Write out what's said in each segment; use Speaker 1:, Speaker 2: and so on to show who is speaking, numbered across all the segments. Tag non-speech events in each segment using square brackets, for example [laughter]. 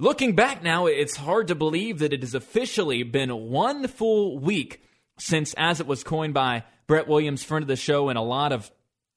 Speaker 1: Looking back now, it's hard to believe that it has officially been one full week since, as it was coined by Brett Williams, friend of the show, and a lot of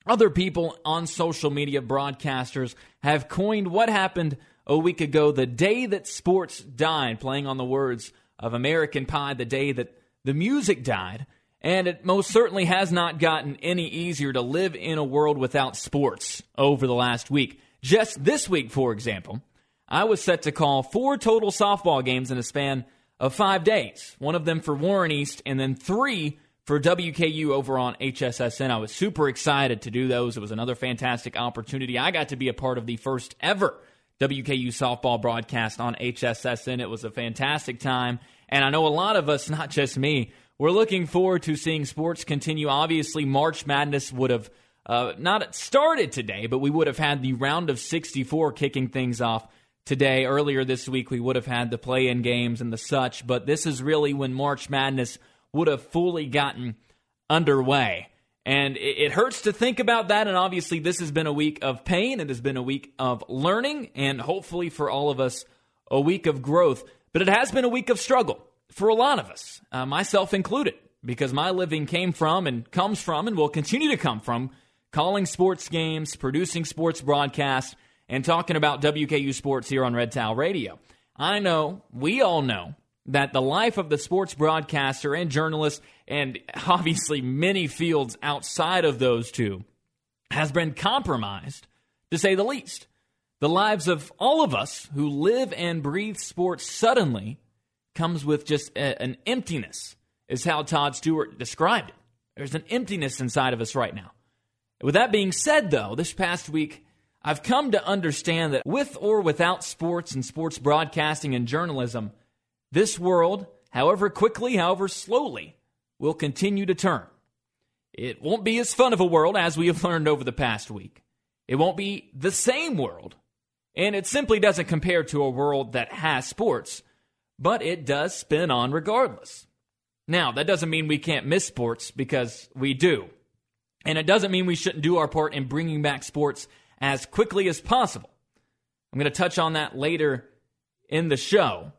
Speaker 1: other people on social media, broadcasters, have coined what happened a week ago, the day that sports died, playing on the words of American Pie, the day that the music died. And it most certainly has not gotten any easier to live in a world without sports over the last week. Just this week, for example, I was set to call four total softball games in a span of five days. One of them for Warren East, and then three for WKU over on HSSN. I was super excited to do those. It was another fantastic opportunity. I got to be a part of the first ever WKU softball broadcast on HSSN. It was a fantastic time. And I know a lot of us, [laughs] not just me, we're looking forward to seeing sports continue. Obviously, March Madness would have uh, not started today, but we would have had the round of 64 kicking things off today. Earlier this week, we would have had the play in games and the such, but this is really when March Madness would have fully gotten underway. And it, hurts to think about that. And obviously, this has been a week of pain. It has been a week of learning, and hopefully for all of us, a week of growth. But it has been a week of struggle for a lot of us, uh, myself included, because my living came from and comes from and will continue to come from calling sports games, producing sports broadcasts, and talking about WKU sports here on Red Towel Radio. I know, we all know, that the life of the sports broadcaster and journalist, and [laughs] obviously many fields outside of those two, has been compromised, to say the least. The lives of all of us who live and breathe sports suddenly comes with just a, an emptiness, is how Todd Stewart described it. There's an emptiness inside of us right now. With that being said, though, this past week, I've come to understand that with or without sports and sports broadcasting and journalism, this world, however quickly, however slowly, will continue to turn. It won't be as fun of a world as we have learned over the past week. It won't be the same world. And it simply doesn't compare to a world that has sports, but it does spin on regardless. Now, that doesn't mean we can't miss sports because we do. And it doesn't mean we shouldn't do our part in bringing back sports as quickly as possible. I'm going to touch on that later in the show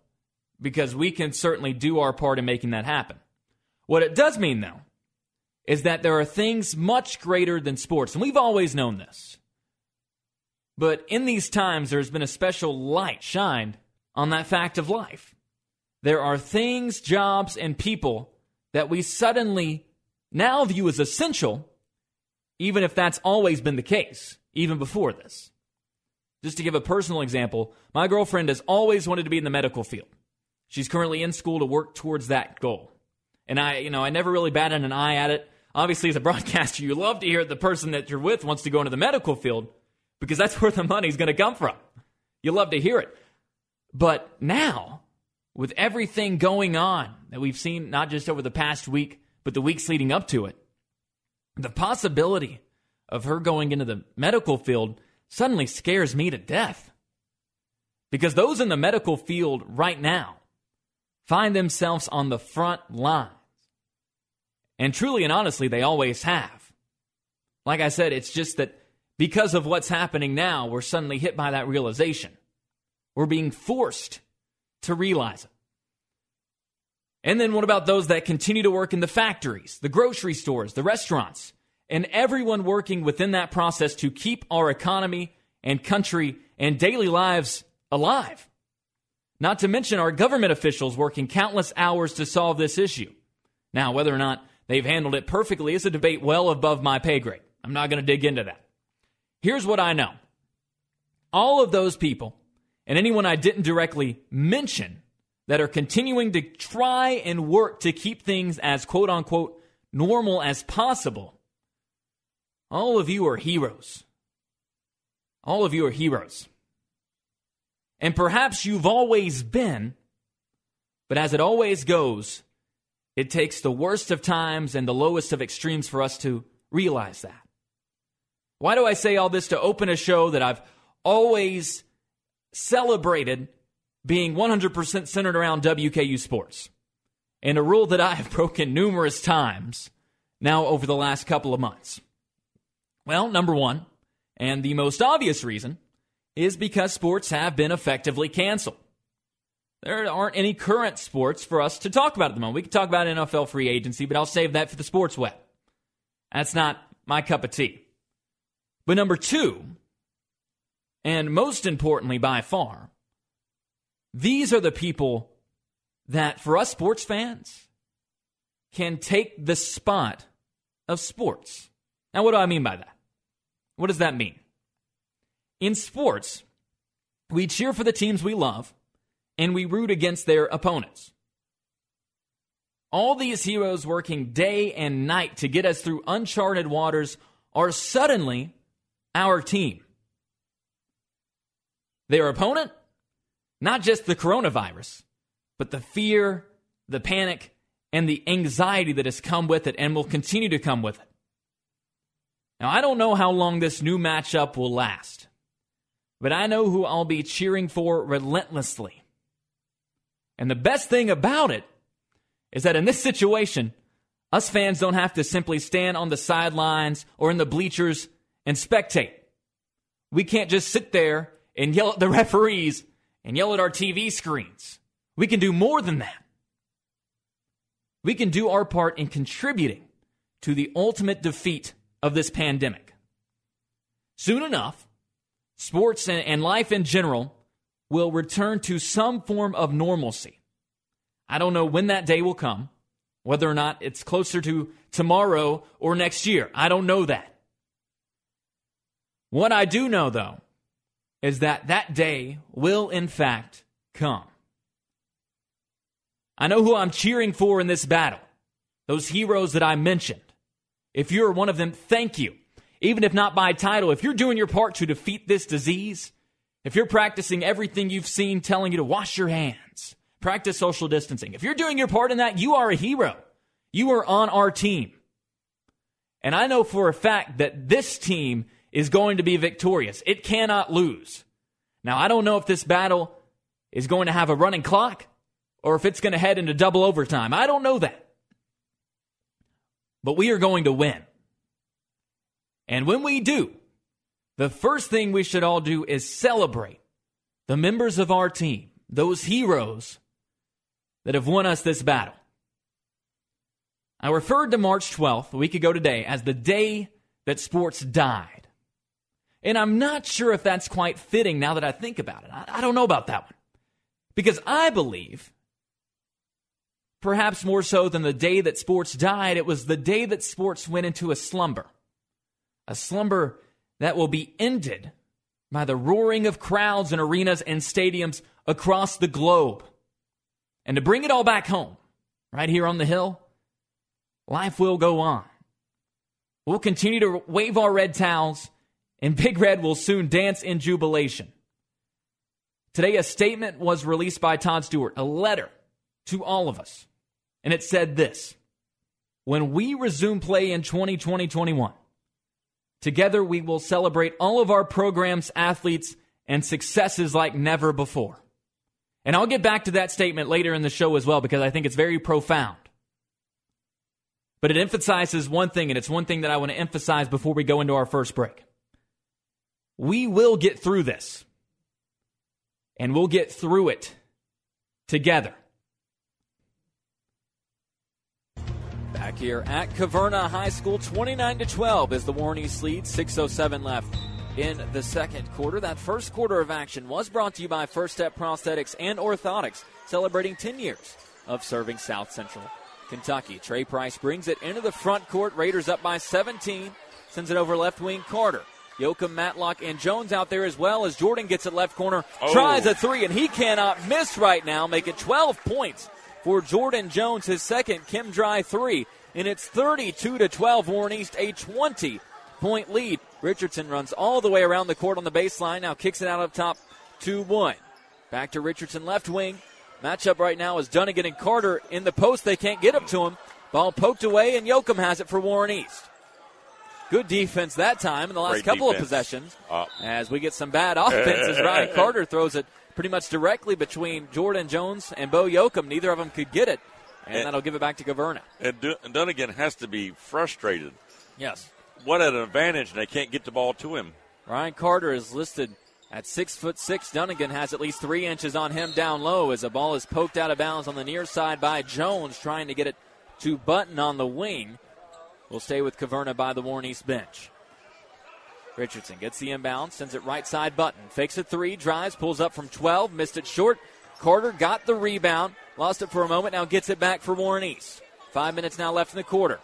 Speaker 1: because we can certainly do our part in making that happen. What it does mean, though, is that there are things much greater than sports, and we've always known this. But in these times, there's been a special light shined on that fact of life. There are things, jobs, and people that we suddenly now view as essential, even if that's always been the case, even before this. Just to give a personal example, my girlfriend has always wanted to be in the medical field. She's currently in school to work towards that goal. And I, you know, I never really batted an eye at it. Obviously, as a [laughs] broadcaster, you love to hear the person that you're with wants to go into the medical field because that's [laughs] where the money's going to come from. You love to hear it. But now, with everything going on that we've seen, not just over the past week, but the weeks leading up to it, the possibility of her going into the medical field suddenly scares me to death. Because those in the medical field right now find themselves on the front lines. And truly and honestly, they always have. Like I said, it's just that because of what's happening now, we're suddenly hit by that realization. We're being forced to realize it. And then what about those that continue to work in the factories, the grocery stores, the restaurants, and everyone working within that process to keep our economy and country and daily lives alive? Not to mention our government officials working countless hours to solve this issue. Now, whether or not they've handled it perfectly is a debate well above my pay grade. I'm not going to dig into that. Here's what I know all of those people, and anyone I didn't directly mention, that are continuing to try and work to keep things as quote unquote normal as possible, all of you are heroes. All of you are heroes. And perhaps you've always been, but as it always goes, it takes the worst of times and the lowest of extremes for us to realize that. Why do I say all this to open a show that I've always celebrated being 100% centered around WKU sports? And a rule that I have [laughs] broken numerous times now over the last couple of months. Well, number one, and the most obvious reason, is because sports have been effectively canceled. there aren't any current sports for us to talk about at the moment. We can talk about NFL free agency, but I'll save that for the sports web. That's not my cup of tea. But number two, and most importantly by far, these are the people that, for us sports fans, can take the spot of sports. Now, what do I mean by that? What does that mean? In sports, we cheer for the teams we love and we root against their opponents. All these heroes working day and night to get us through uncharted waters are suddenly our team. Their opponent? Not just the coronavirus, but the fear, the panic, and the anxiety that has come with it and will continue to come with it. Now, I don't know how long this new matchup will last, but I know who I'll be cheering for relentlessly. And the best thing about it is that in this situation, us fans don't have to simply stand on the sidelines or in the bleachers and spectate. We can't just sit there and yell at the [laughs] referees and yell at our TV screens. We can do more than that. We can do our part in contributing to the ultimate defeat of this pandemic. Soon enough, sports and life in general will return to some form of normalcy. I don't know when that day will come, whether or not it's closer to tomorrow or next year. I don't know that. What I do know, though, is that that day will in fact come. I know who I'm cheering for in this battle. Those heroes that I mentioned. If you're one of them, thank you. Even if not by title, if you're doing your part to defeat this disease, if you're practicing everything you've seen telling you to wash your hands, practice social distancing, if you're doing your part in that, you are a hero. You are on our team. And I know for a fact that this team is going to be victorious. It cannot lose. Now, I don't know if this battle is going to have a running clock or if it's going to head into double overtime. I don't know that. But we are going to win. And when we do, the first thing we should all do is celebrate the members of our team, those heroes that have won us this battle. I referred to March 12th, a week ago today, as the day that sports died. And I'm not sure if that's quite fitting now that I think about it. I, I don't know about that one. Because I believe, perhaps more so than the day that sports died, it was the day that sports went into a slumber. A slumber that will be ended by the roaring of crowds in arenas and stadiums across the globe. And to bring it all back home, right here on the hill, life will go on. We'll continue to wave our red towels and Big Red will soon dance in jubilation. Today, a statement was released by Todd Stewart, a letter to all of us. And it said this When we resume play in 2020 21, together we will celebrate all of our programs, athletes, and successes like never before. And I'll get back to that statement later in the show as well because I think it's very profound. But it emphasizes one thing, and it's one thing that I want to emphasize before we go into our first break. We will get through this. And we'll get through it together. Back here at Caverna High School, 29 to 12 is the Warren East lead, 607 left in the second quarter. That first quarter of action was brought to you by First Step Prosthetics and Orthotics, celebrating 10 years of serving South Central Kentucky. Trey Price brings it into the front court. Raiders up by 17, sends it over left wing Carter. Yoakum, Matlock, and Jones out there as well as Jordan gets it left corner, oh. tries a three, and he cannot miss right now, make it 12 points for Jordan Jones, his second Kim Dry three, and it's 32 to 12. Warren East a 20 point lead. Richardson runs all the way around the court on the baseline, now kicks it out up top 2 1. Back to Richardson left wing. Matchup right now is Dunnigan and Carter in the post. They can't get up to him. Ball poked away, and Yoakum has it for Warren East. Good defense that time in the last
Speaker 2: Great
Speaker 1: couple
Speaker 2: defense.
Speaker 1: of possessions. Uh, as we get some bad [laughs] offense as Ryan [laughs] Carter throws it pretty much directly between Jordan Jones and Bo Yoakum. Neither of them could get it, and, and that'll give it back to Caverna.
Speaker 2: And, Dunnigan has to be frustrated.
Speaker 1: Yes.
Speaker 2: What an advantage, and they can't get the ball to him.
Speaker 1: Ryan Carter is listed At six foot six, Dunnigan has at least three inches on him down low as the ball is poked out of bounds on the near side by Jones, trying to get it to Button on the wing. Will stay with Caverna by the Warren East bench. Richardson gets the inbound, sends it right side button. Fakes a three, drives, pulls up from 12, missed it short. Carter got the rebound, lost it for a moment, now gets it back for Warren East. Five minutes now left in the quarter.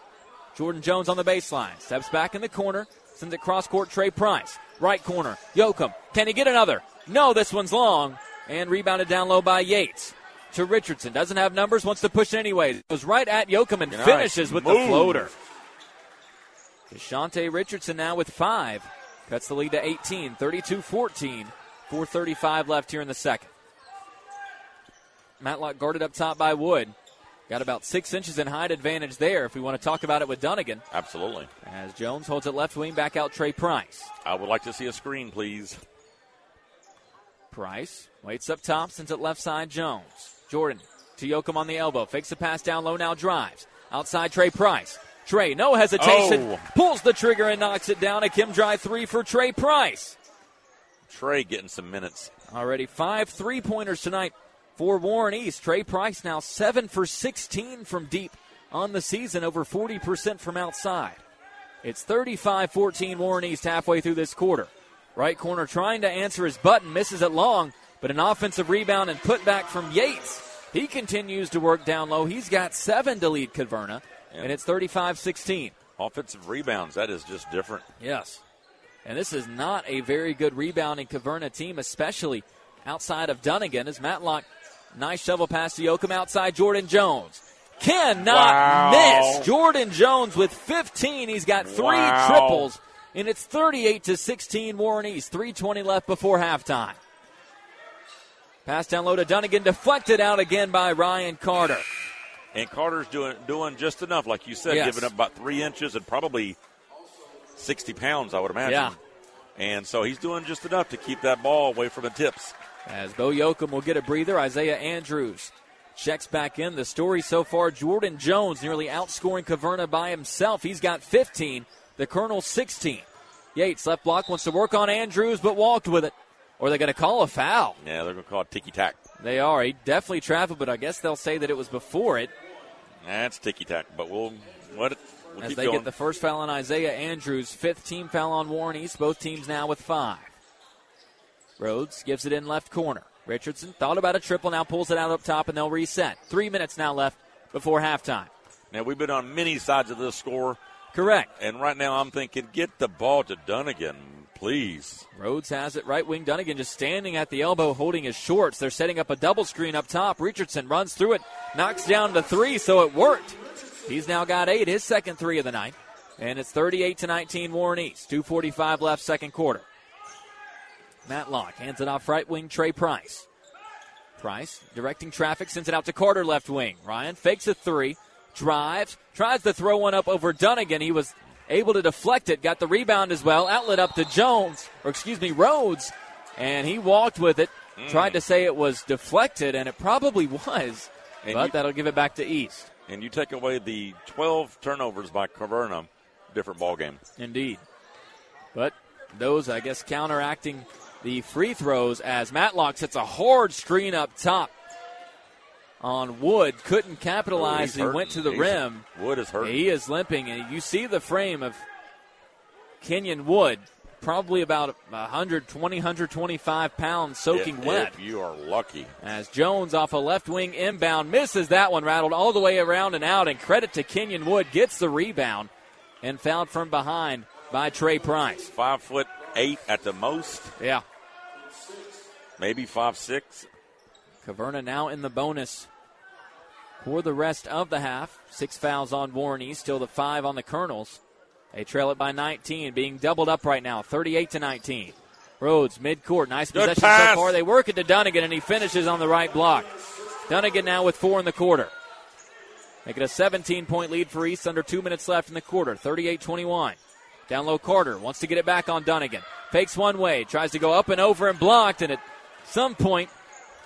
Speaker 1: Jordan Jones on the baseline, steps back in the corner, sends it cross court, Trey Price. Right corner, Yoakum. Can he get another? No, this one's long. And rebounded down low by Yates. To Richardson. Doesn't have numbers, wants to push it anyways. Goes right at Yoakum and finishes with the floater. Deshante Richardson now with five. Cuts the lead to 18, 32 14. 4.35 left here in the second. Matlock guarded up top by Wood. Got about six inches in height advantage there if we want to talk about it with Dunnigan.
Speaker 2: Absolutely.
Speaker 1: As Jones holds it left wing, back out Trey Price.
Speaker 2: I would like to see a screen, please.
Speaker 1: Price waits up top, sends it left side Jones. Jordan to Yoakum on the elbow. Fakes the pass down low, now drives. Outside Trey Price. Trey, no hesitation.
Speaker 2: Oh.
Speaker 1: Pulls the trigger and knocks it down. A Kim drive three for Trey Price.
Speaker 2: Trey getting some minutes.
Speaker 1: Already five three pointers tonight for Warren East. Trey Price now 7 for 16 from deep on the season, over 40% from outside. It's 35 14 Warren East halfway through this quarter. Right corner trying to answer his button, misses it long, but an offensive rebound and putback from Yates. He continues to work down low. He's got seven to lead Caverna, and it's 35 16.
Speaker 2: Offensive rebounds, that is just different.
Speaker 1: Yes. And this is not a very good rebounding Caverna team, especially outside of Dunnigan. As Matlock, nice shovel pass to Yoakum outside Jordan Jones. Cannot
Speaker 2: Wow.
Speaker 1: miss. Jordan Jones with 15. He's got three
Speaker 2: Wow.
Speaker 1: triples, and it's 38 to 16 Warren East. 320 left before halftime. Pass down low to Dunnigan, deflected out again by Ryan Carter.
Speaker 2: And Carter's doing doing just enough, like you said,
Speaker 1: Yes.
Speaker 2: giving up about three inches and probably 60 pounds, I would imagine.
Speaker 1: Yeah.
Speaker 2: And so he's doing just enough to keep that ball away from the tips.
Speaker 1: As Bo Yoakum will get a breather, Isaiah Andrews checks back in. The story so far Jordan Jones nearly outscoring Caverna by himself. He's got 15, the Colonel 16. Yates, left block, wants to work on Andrews, but walked with it. Or they're going to call a foul.
Speaker 2: Yeah, they're going to call it ticky tack.
Speaker 1: They are. He definitely traveled, but I guess they'll say that it was before it
Speaker 2: That's ticky tack, but we'll let it. We'll
Speaker 1: as they
Speaker 2: going.
Speaker 1: get the first foul on Isaiah Andrews. Fifth team foul on Warren East. Both teams now with five. Rhodes gives it in left corner. Richardson thought about a triple, now pulls it out up top, and they'll reset. Three minutes now left before halftime.
Speaker 2: now we've been on many sides of this score,
Speaker 1: Correct.
Speaker 2: and right now I'm thinking, get the ball to Dunnigan, please.
Speaker 1: Rhodes has it. Right wing Dunnigan just standing at the elbow holding his shorts. They're setting up a double screen up top. Richardson runs through it, knocks down the three, so it worked. He's now got eight, his second three of the night. And it's 38 to 19 Warren East. 245 left second quarter. Matlock hands it off right wing Trey Price. Price directing traffic, sends it out to Carter left wing. Ryan fakes a three, drives, tries to throw one up over Dunnigan. He was able to deflect it, got the rebound as well. Outlet up to Jones, or excuse me, Rhodes, and he walked with it. Tried to say it was deflected, and it probably [laughs] was,
Speaker 2: And
Speaker 1: but
Speaker 2: you-
Speaker 1: that'll give it back to East.
Speaker 2: And you take away the 12 turnovers by Caverna, different ball game.
Speaker 1: Indeed. But those, I guess, counteracting the free throws as Matlock sets a hard screen up top on Wood. Couldn't
Speaker 2: Oh,
Speaker 1: capitalize.
Speaker 2: he's
Speaker 1: he went to the
Speaker 2: He's-
Speaker 1: rim.
Speaker 2: Wood is hurt.
Speaker 1: He is limping, and you see the frame of Kenyon Wood, probably about 120, 125 pounds soaking
Speaker 2: if,
Speaker 1: wet.
Speaker 2: If you are lucky.
Speaker 1: As Jones off a left wing inbound misses that one, rattled all the way around and out. And credit to Kenyon Wood, gets the rebound and fouled from behind by Trey Price.
Speaker 2: Five foot eight at the most,
Speaker 1: Yeah.
Speaker 2: maybe five six.
Speaker 1: Caverna now in the bonus for the rest of the half. Six fouls on Warren East, still the five on the Colonels. They trail it by 19, being doubled up right now, 38 to 19. Rhodes midcourt, nice
Speaker 2: Good
Speaker 1: possession
Speaker 2: pass.
Speaker 1: so far. They work it to Dunnigan, and he finishes on the right block. Dunnigan now with four in the quarter. Make it a 17 point lead for East, under two minutes left in the quarter, 38 21. Down low, Carter wants to get it back on Dunnigan. Fakes one way, tries to go up and over and blocked, and at some point,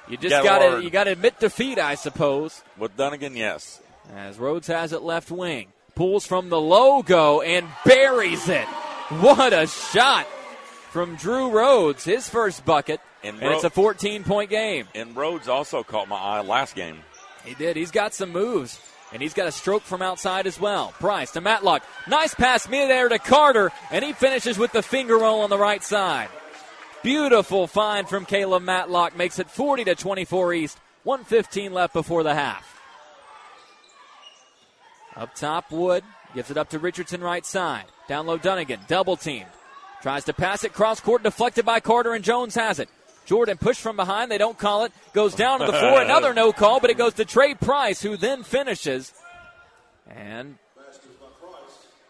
Speaker 1: you just got to you got to admit defeat, I suppose.
Speaker 2: With Dunnigan, yes.
Speaker 1: As Rhodes has it left wing, pulls from the logo and buries it. What a shot from Drew Rhodes, his first bucket,
Speaker 2: And
Speaker 1: and, it's a 14 point game.
Speaker 2: And Rhodes also caught my eye last game.
Speaker 1: He did. He's got some moves. And he's got a stroke from outside as well. Price to Matlock. Nice pass mid-air to Carter. And he finishes with the finger roll on the right side. Beautiful find from Caleb Matlock. Makes it 40 to 24 East. 115 left before the half. Up top, Wood gives it up to Richardson right side. Down low, Dunnigan. Double teamed. Tries to pass it cross court, deflected by Carter, and Jones has it. Jordan pushed from behind. They don't call it. Goes down to the floor. [laughs] Another no call, but it goes to Trey Price, who then finishes. And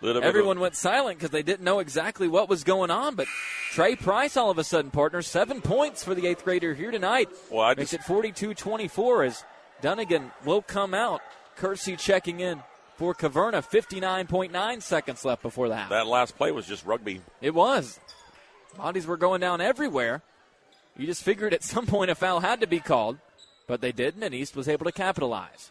Speaker 2: Of-
Speaker 1: everyone went silent because they didn't know exactly what was going on. But Trey Price, all of a sudden, partner, seven points for the eighth grader here tonight.
Speaker 2: Well, I
Speaker 1: Makes
Speaker 2: just-
Speaker 1: it 42 24 as Dunnigan will come out. Kersey checking in for Caverna. 59.9 seconds left before the half.
Speaker 2: that last play was just rugby.
Speaker 1: It was. Bodies were going down everywhere. You just figured at some point a foul had to be called, but they didn't, and East was able to capitalize.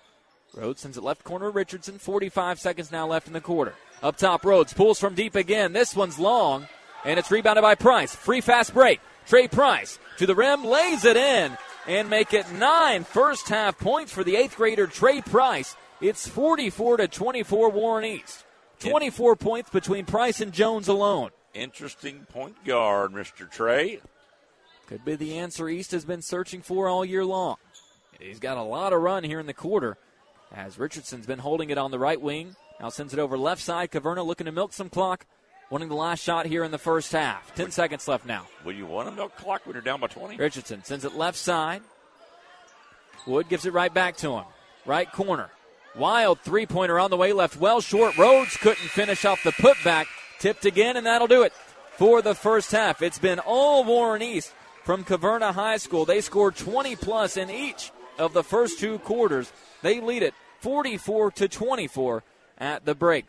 Speaker 1: Rhodes sends it left corner Richardson. 45 seconds now left in the quarter. Up top, Rhodes pulls from deep again. This one's long, and it's rebounded by Price. Free fast break. Trey Price to the rim, lays it in, and make it nine first half points for the eighth grader Trey Price. It's 44 to 24 Warren East. 24 points between Price and Jones alone.
Speaker 2: Interesting point guard, Mr. Trey.
Speaker 1: Could be the answer East has been searching for all year long. He's got a lot of run here in the quarter as Richardson's been holding it on the right wing. Now sends it over left side. Caverna looking to milk some clock. Wanting the last shot here in the first half. 10 seconds left now.
Speaker 2: Will you want to milk clock when you're down by 20?
Speaker 1: Richardson sends it left side. Wood gives it right back to him. Right corner. Wild three pointer on the way left well short. Rhodes couldn't finish off the putback. Tipped again, and that'll do it for the first half. It's been all Warren East from Caverna High School. They scored 20 plus in each of the first two quarters. They lead it 44 to 24 at the break.